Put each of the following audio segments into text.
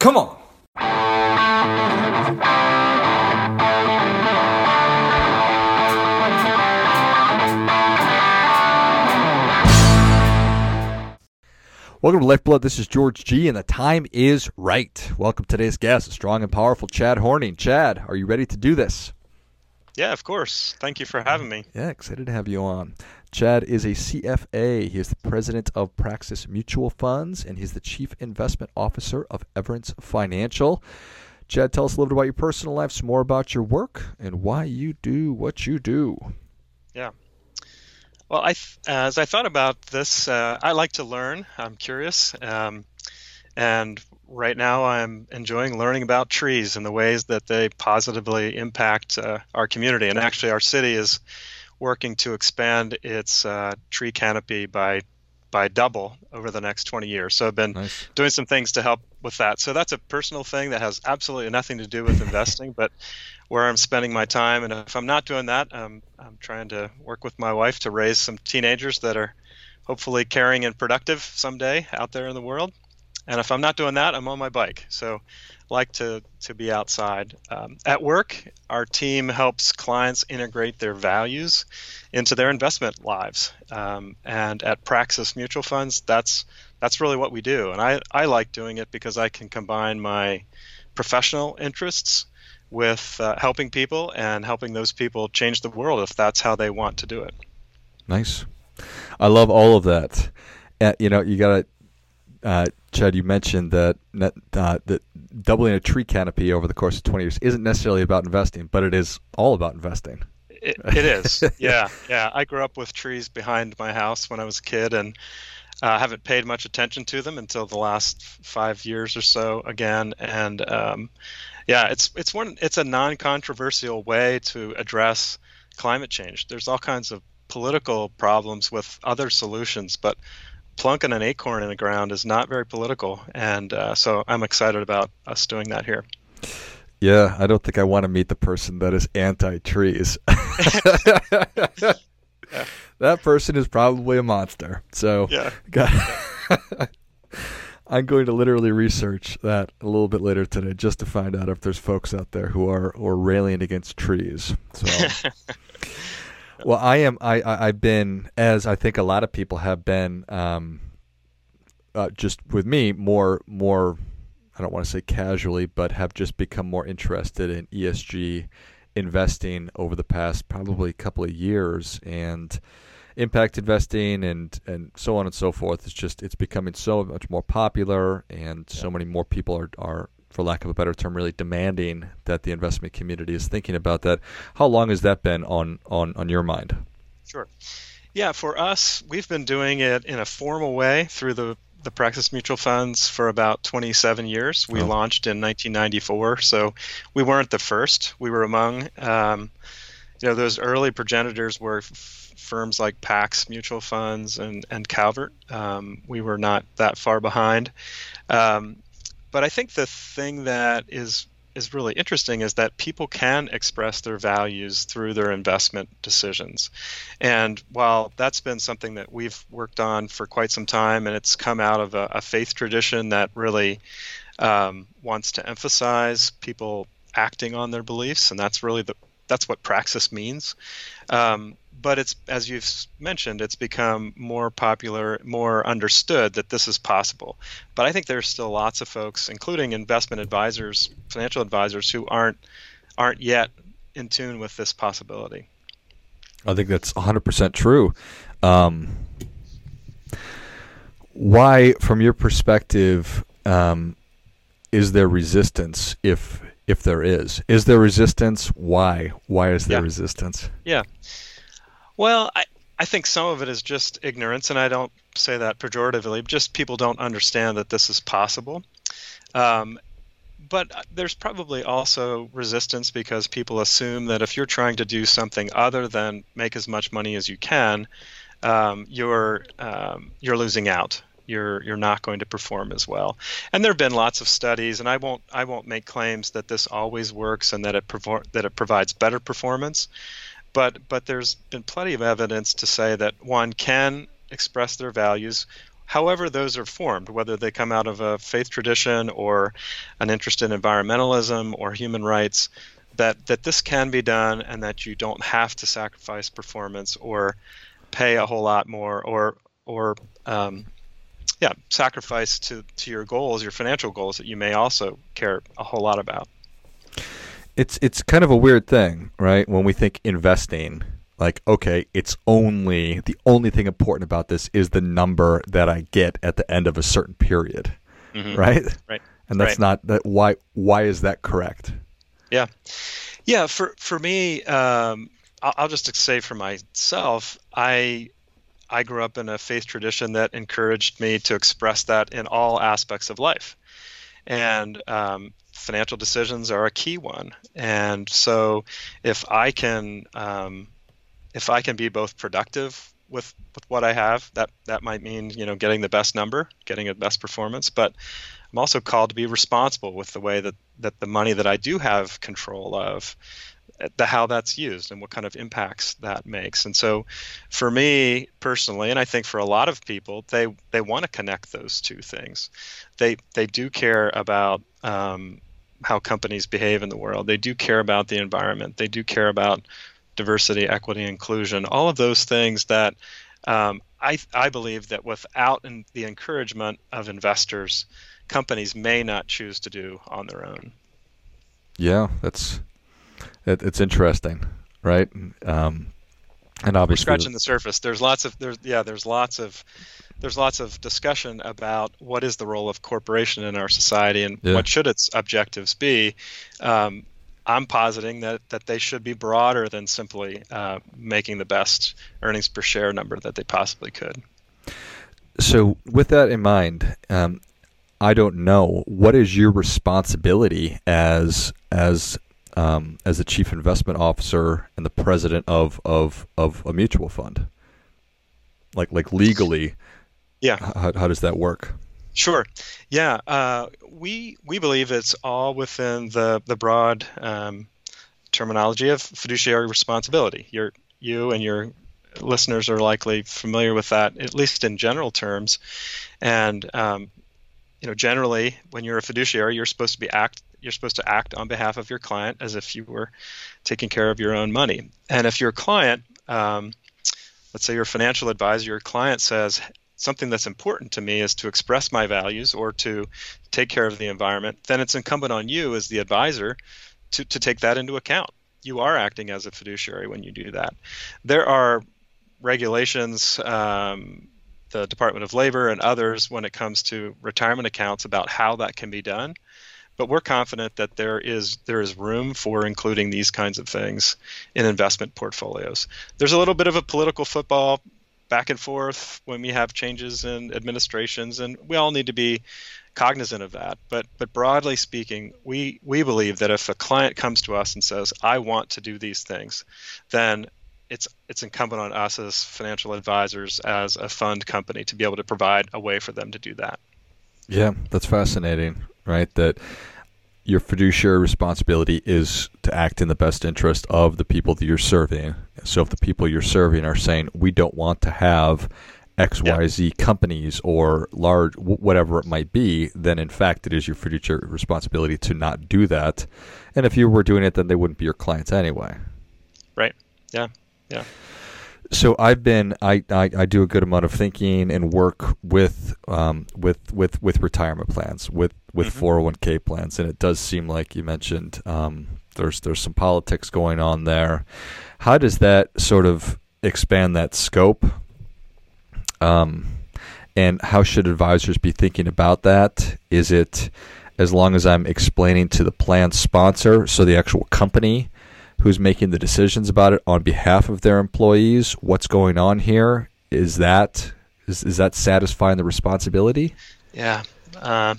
Come on. Welcome to Lifeblood. This is George G, and the time is right. Welcome to today's guest, strong and powerful Chad Horning. Chad, are you ready to do this? Yeah, of course. Thank you for having me. Yeah, excited to have you on. Chad is a CFA. He is the president of Praxis Mutual Funds, and he's the chief investment officer of Everence Financial. Chad, tell us a little bit about your personal life, some more about your work, and why you do what you do. Yeah. Well, I th- as I thought about this, uh, I like to learn. I'm curious, um, and right now I'm enjoying learning about trees and the ways that they positively impact uh, our community. And actually, our city is working to expand its uh, tree canopy by by double over the next 20 years. So I've been nice. doing some things to help with that. So that's a personal thing that has absolutely nothing to do with investing, but where I'm spending my time. And if I'm not doing that, I'm, I'm trying to work with my wife to raise some teenagers that are hopefully caring and productive someday out there in the world. And if I'm not doing that, I'm on my bike. So like to, to be outside. Um, at work, our team helps clients integrate their values into their investment lives. Um, and at Praxis Mutual Funds, that's that's really what we do. And I, I like doing it because I can combine my professional interests with uh, helping people and helping those people change the world if that's how they want to do it. Nice. I love all of that. Uh, you know, you got to uh, Chad, you mentioned that uh, that doubling a tree canopy over the course of 20 years isn't necessarily about investing, but it is all about investing. it, it is. yeah, yeah. I grew up with trees behind my house when I was a kid, and I uh, haven't paid much attention to them until the last five years or so again. And um, yeah, it's it's one it's a non-controversial way to address climate change. There's all kinds of political problems with other solutions, but plunking an acorn in the ground is not very political, and uh, so I'm excited about us doing that here. Yeah, I don't think I want to meet the person that is anti-trees. yeah. That person is probably a monster. So, yeah. I'm going to literally research that a little bit later today just to find out if there's folks out there who are or railing against trees. So well, I am. I, I have been as I think a lot of people have been. Um, uh, just with me, more more. I don't want to say casually, but have just become more interested in ESG investing over the past probably couple of years and impact investing and and so on and so forth. It's just it's becoming so much more popular and yeah. so many more people are are for lack of a better term, really demanding that the investment community is thinking about that. How long has that been on on on your mind? Sure. Yeah, for us, we've been doing it in a formal way through the the Praxis Mutual Funds for about 27 years. We oh. launched in 1994, so we weren't the first. We were among, um, you know, those early progenitors were f- firms like Pax Mutual Funds and and Calvert. Um, we were not that far behind. Um, but I think the thing that is is really interesting is that people can express their values through their investment decisions. And while that's been something that we've worked on for quite some time, and it's come out of a, a faith tradition that really um, wants to emphasize people acting on their beliefs, and that's really the that's what praxis means. Um, but it's as you've mentioned, it's become more popular, more understood that this is possible. But I think there's still lots of folks, including investment advisors, financial advisors, who aren't aren't yet in tune with this possibility. I think that's 100% true. Um, why, from your perspective, um, is there resistance if if there is? Is there resistance? Why? Why is there yeah. resistance? Yeah. Well, I, I think some of it is just ignorance, and I don't say that pejoratively. Just people don't understand that this is possible. Um, but there's probably also resistance because people assume that if you're trying to do something other than make as much money as you can, um, you're um, you're losing out. You're you're not going to perform as well. And there have been lots of studies, and I won't I won't make claims that this always works and that it that it provides better performance but but there's been plenty of evidence to say that one can express their values however those are formed, whether they come out of a faith tradition or an interest in environmentalism or human rights, that, that this can be done and that you don't have to sacrifice performance or pay a whole lot more or or um, yeah sacrifice to to your goals your financial goals that you may also care a whole lot about it's it's kind of a weird thing right? When we think investing like okay it's only the only thing important about this is the number that i get at the end of a certain period mm-hmm. right? Right. And that's right. not that why why is that correct? Yeah. Yeah for for me um, I'll, I'll just say for myself i i grew up in a faith tradition that encouraged me to express that in all aspects of life and um, financial decisions are a key one. And so if i can um, if I can be both productive with with what I have, that that might mean you know getting the best number, getting the best performance, but I'm also called to be responsible with the way that that the money that I do have control of, the how that's used and what kind of impacts that makes. And so, for me personally, and I think for a lot of people, they they want to connect those two things. They they do care about. Um, how companies behave in the world. They do care about the environment. They do care about diversity, equity, inclusion, all of those things that um, I, I believe that without in, the encouragement of investors, companies may not choose to do on their own. Yeah, that's it, it's interesting, right? Um, and obviously, We're scratching the surface. There's lots of there's yeah there's lots of there's lots of discussion about what is the role of corporation in our society and yeah. what should its objectives be. Um, I'm positing that, that they should be broader than simply uh, making the best earnings per share number that they possibly could. So, with that in mind, um, I don't know what is your responsibility as as um, as the chief investment officer and the president of, of, of a mutual fund, like like legally. Yeah. How, how does that work? Sure. Yeah. Uh, we we believe it's all within the the broad um, terminology of fiduciary responsibility. Your you and your listeners are likely familiar with that, at least in general terms. And um, you know, generally, when you're a fiduciary, you're supposed to be act you're supposed to act on behalf of your client as if you were taking care of your own money. And if your client, um, let's say your financial advisor, your client says, something that's important to me is to express my values or to take care of the environment, then it's incumbent on you as the advisor to, to take that into account. You are acting as a fiduciary when you do that. There are regulations, um, the Department of Labor and others, when it comes to retirement accounts about how that can be done. But we're confident that there is there is room for including these kinds of things in investment portfolios. There's a little bit of a political football back and forth when we have changes in administrations, and we all need to be cognizant of that. But but broadly speaking, we we believe that if a client comes to us and says, "I want to do these things," then it's it's incumbent on us as financial advisors, as a fund company, to be able to provide a way for them to do that. Yeah, that's fascinating, right? That your fiduciary responsibility is to act in the best interest of the people that you're serving. So if the people you're serving are saying we don't want to have XYZ yeah. companies or large whatever it might be, then in fact it is your fiduciary responsibility to not do that. And if you were doing it then they wouldn't be your clients anyway. Right. Yeah. Yeah so I've been I, I, I, do a good amount of thinking and work with um, with with with retirement plans with with mm-hmm. 401k plans and it does seem like you mentioned um, there's there's some politics going on there. How does that sort of expand that scope? Um, and how should advisors be thinking about that? Is it as long as I'm explaining to the plan sponsor, so the actual company who's making the decisions about it on behalf of their employees. What's going on here? Is that is, is that satisfying the responsibility? Yeah. Uh,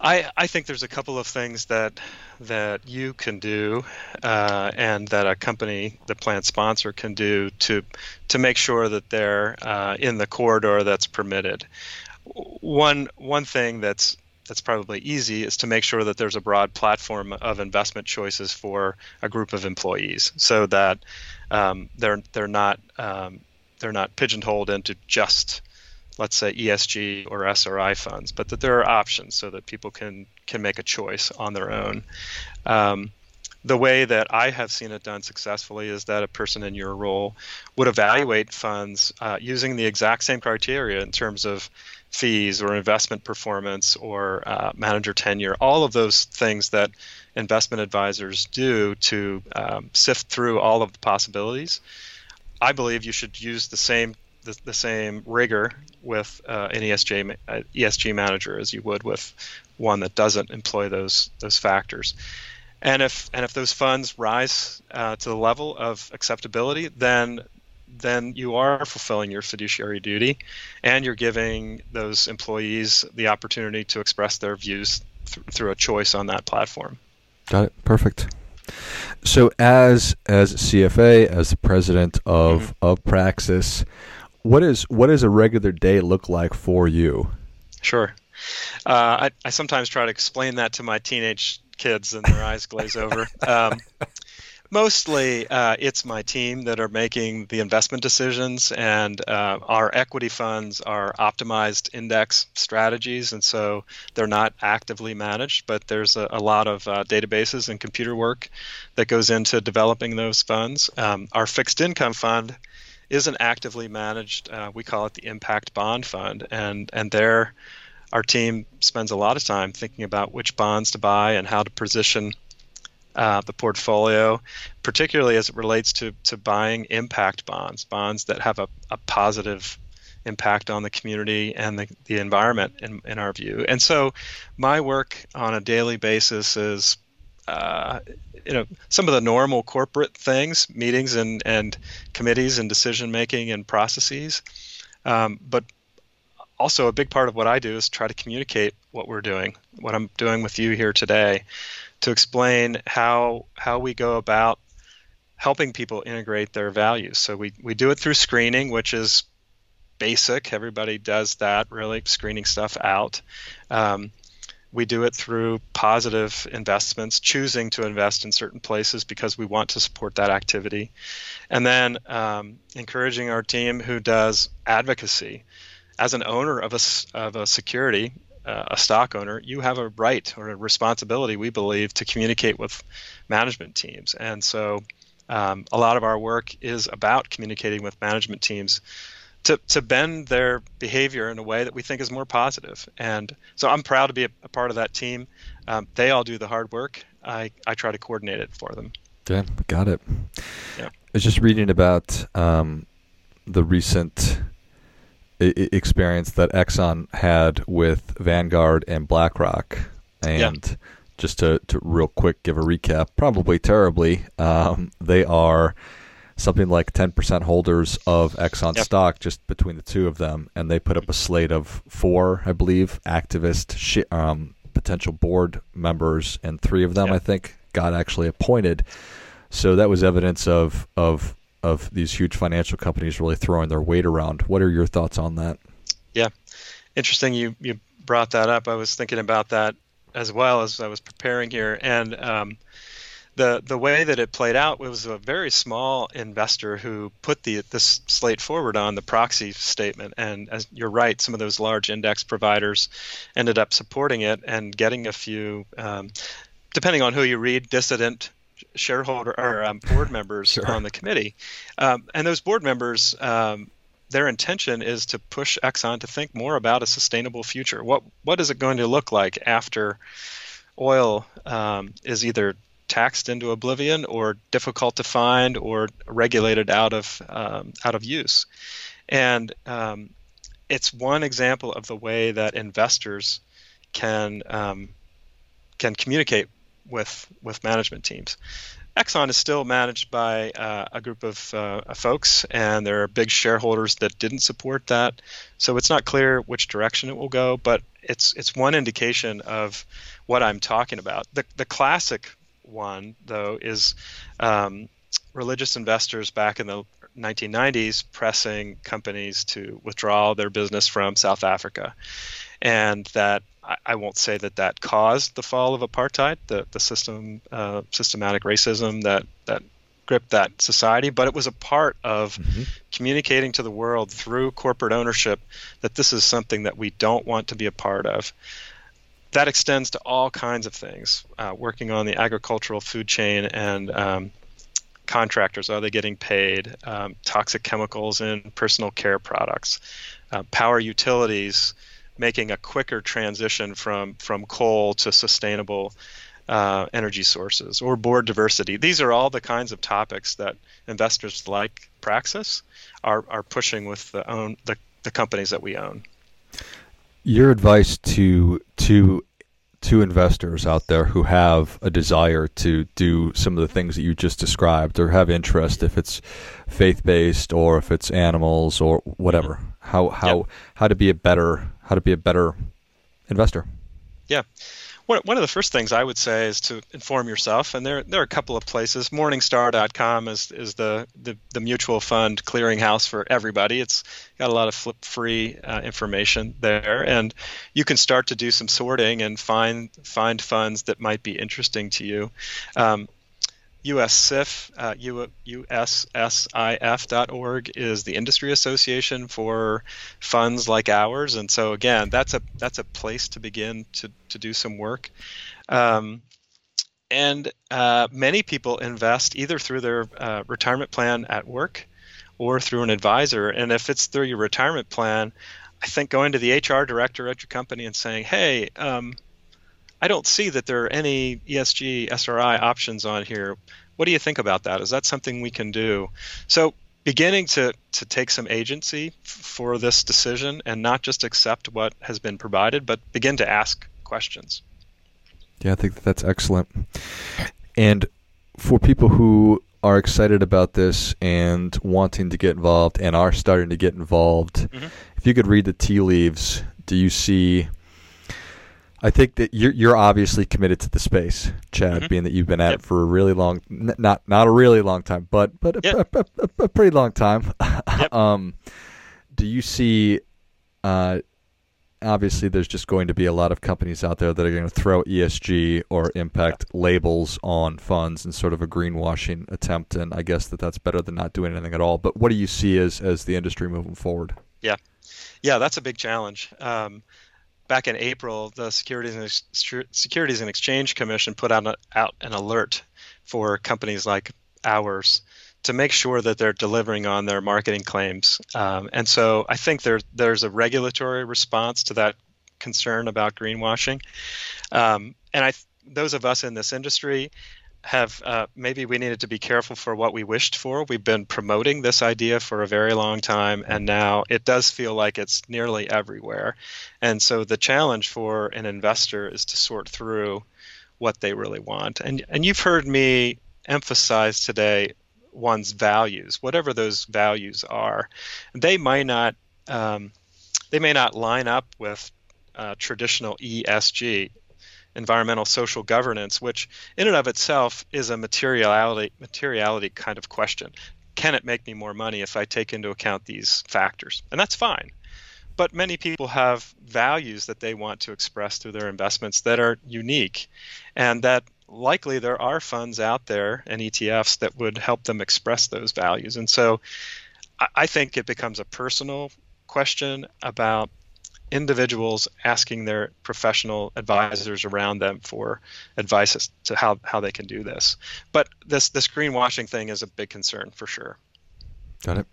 I, I think there's a couple of things that that you can do uh, and that a company, the plan sponsor, can do to to make sure that they're uh, in the corridor that's permitted. One one thing that's that's probably easy is to make sure that there's a broad platform of investment choices for a group of employees, so that um, they're they're not um, they're not pigeonholed into just let's say ESG or SRI funds, but that there are options so that people can can make a choice on their own. Um, the way that I have seen it done successfully is that a person in your role would evaluate funds uh, using the exact same criteria in terms of fees or investment performance or uh, manager tenure, all of those things that investment advisors do to um, sift through all of the possibilities. I believe you should use the same the, the same rigor with uh, an ESG uh, ESG manager as you would with one that doesn't employ those those factors. And if and if those funds rise uh, to the level of acceptability, then then you are fulfilling your fiduciary duty, and you're giving those employees the opportunity to express their views th- through a choice on that platform. Got it. Perfect. So, as as CFA, as the president of mm-hmm. of Praxis, what is what does a regular day look like for you? Sure. Uh, I, I sometimes try to explain that to my teenage kids and their eyes glaze over. Um, mostly, uh, it's my team that are making the investment decisions, and uh, our equity funds are optimized index strategies, and so they're not actively managed, but there's a, a lot of uh, databases and computer work that goes into developing those funds. Um, our fixed income fund isn't actively managed. Uh, we call it the Impact Bond Fund, and and there our team spends a lot of time thinking about which bonds to buy and how to position uh, the portfolio, particularly as it relates to, to buying impact bonds, bonds that have a, a positive impact on the community and the, the environment, in, in our view. And so, my work on a daily basis is, uh, you know, some of the normal corporate things, meetings and, and committees and decision making and processes. Um, but also a big part of what I do is try to communicate what we're doing, what I'm doing with you here today, to explain how how we go about helping people integrate their values. So we, we do it through screening, which is basic. Everybody does that, really, screening stuff out. Um, we do it through positive investments, choosing to invest in certain places because we want to support that activity. And then um, encouraging our team who does advocacy as an owner of a, of a security, uh, a stock owner, you have a right or a responsibility, we believe, to communicate with management teams. And so um, a lot of our work is about communicating with management teams to, to bend their behavior in a way that we think is more positive. And so I'm proud to be a, a part of that team. Um, they all do the hard work. I, I try to coordinate it for them. Yeah, got it. Yeah. I was just reading about um, the recent experience that Exxon had with Vanguard and BlackRock. And yeah. just to, to real quick give a recap, probably terribly, um, they are something like 10% holders of Exxon yep. stock just between the two of them. And they put up a slate of four, I believe, activist sh- um, potential board members, and three of them, yep. I think, got actually appointed. So that was evidence of, of of these huge financial companies really throwing their weight around. What are your thoughts on that? Yeah, interesting. You you brought that up. I was thinking about that as well as I was preparing here, and um, the the way that it played out was a very small investor who put the this slate forward on the proxy statement, and as you're right, some of those large index providers ended up supporting it and getting a few. Um, depending on who you read, dissident shareholder or um, board members sure. on the committee, um, and those board members. Um, their intention is to push Exxon to think more about a sustainable future. What what is it going to look like after oil um, is either taxed into oblivion or difficult to find or regulated out of um, out of use? And um, it's one example of the way that investors can can communicate with with management teams. Exxon is still managed by uh, a group of uh, folks, and there are big shareholders that didn't support that. So it's not clear which direction it will go, but it's it's one indication of what I'm talking about. The the classic one, though, is um, religious investors back in the 1990s pressing companies to withdraw their business from South Africa, and that I, won't say that that caused the fall of apartheid, the the system uh, systematic racism that that script that society, but it was a part of mm-hmm. communicating to the world through corporate ownership that this is something that we don't want to be a part of. That extends to all kinds of things, uh, working on the agricultural food chain and um, contractors. Are they getting paid? Um, toxic chemicals in personal care products, uh, power utilities, making a quicker transition from, from coal to sustainable uh, energy sources or board diversity. These are all the kinds of topics that investors like Praxis are, are pushing with the own the, the companies that we own. Your advice to to to investors out there who have a desire to do some of the things that you just described or have interest if it's faith based or if it's animals or whatever how how yep. how to be a better how to be a better investor yeah one, of the first things I would say is to inform yourself, and there there are a couple of places. Morningstar.com is is the the, the mutual fund clearinghouse for everybody. It's got a lot of flip free uh, information there, and you can start to do some sorting and find find funds that might be interesting to you. Um, USSIF, uh, USSIF.org is the industry association for funds like ours, and so again, that's a that's a place to begin to to do some work. Um, and uh, many people invest either through their uh, retirement plan at work or through an advisor. And if it's through your retirement plan, I think going to the HR director at your company and saying, "Hey." Um, I don't see that there are any ESG SRI options on here. What do you think about that? Is that something we can do? So beginning to, to take some agency for this decision and not just accept what has been provided, but begin to ask questions. Yeah, I think that that's excellent. And for people who are excited about this and wanting to get involved and are starting to get involved, mm-hmm. if you could read the tea leaves, do you see I think that you're you're obviously committed to the space, Chad, mm-hmm. being that you've been at yep. it for a really long, not not a really long time, but but a, yep. a, a, a pretty long time. Yep. um, do you see? Uh, obviously, there's just going to be a lot of companies out there that are going to throw ESG or impact labels on funds and sort of a greenwashing attempt, and I guess that that's better than not doing anything at all. But what do you see as as the industry moving forward? Yeah, yeah, that's a big challenge. Um, back in April, the Securities and, Ex- Securities and Exchange Commission put out, a, out an alert for companies like ours to make sure that they're delivering on their marketing claims. Um, and so I think there, there's a regulatory response to that concern about greenwashing. Um, and I, those of us in this industry have uh, maybe we needed to be careful for what we wished for. We've been promoting this idea for a very long time, and now it does feel like it's nearly everywhere. And so the challenge for an investor is to sort through what they really want. And and you've heard me emphasize today one's values, whatever those values are. They might not um, they may not line up with uh, traditional ESG environmental social governance, which in and of itself is a materiality materiality kind of question. Can it make me more money if I take into account these factors? And that's fine. But many people have values that they want to express through their investments that are unique, and that likely there are funds out there and ETFs that would help them express those values. And so I think it becomes a personal question about individuals asking their professional advisors around them for advice as to how, how they can do this. But this this greenwashing thing is a big concern for sure. Got it.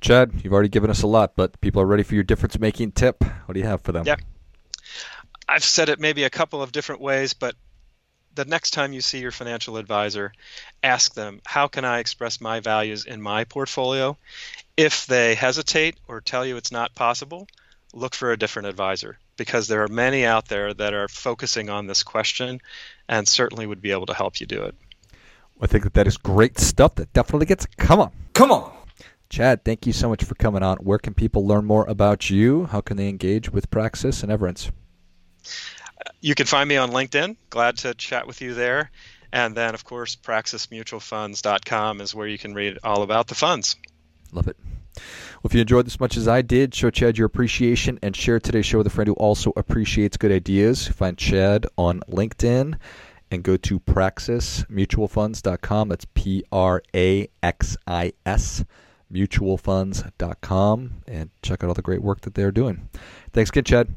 Chad, you've already given us a lot, but people are ready for your difference making tip. What do you have for them? Yeah. I've said it maybe a couple of different ways, but the next time you see your financial advisor, ask them, How can I express my values in my portfolio? If they hesitate or tell you it's not possible, look for a different advisor because there are many out there that are focusing on this question and certainly would be able to help you do it. I think that that is great stuff. That definitely gets. Come on, come on, Chad. Thank you so much for coming on. Where can people learn more about you? How can they engage with Praxis and Everence? Uh, you can find me on LinkedIn. Glad to chat with you there. And then, of course, praxismutualfunds.com is where you can read all about the funds. Love it. Well, if you enjoyed this much as I did, show Chad your appreciation and share today's show with a friend who also appreciates good ideas. Find Chad on LinkedIn and go to praxismutualfunds.com. That's P R A X I S mutualfunds.com and check out all the great work that they're doing. Thanks again, Chad.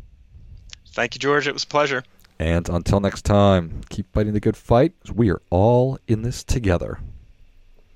Thank you, George. It was a pleasure. And until next time, keep fighting the good fight. We are all in this together.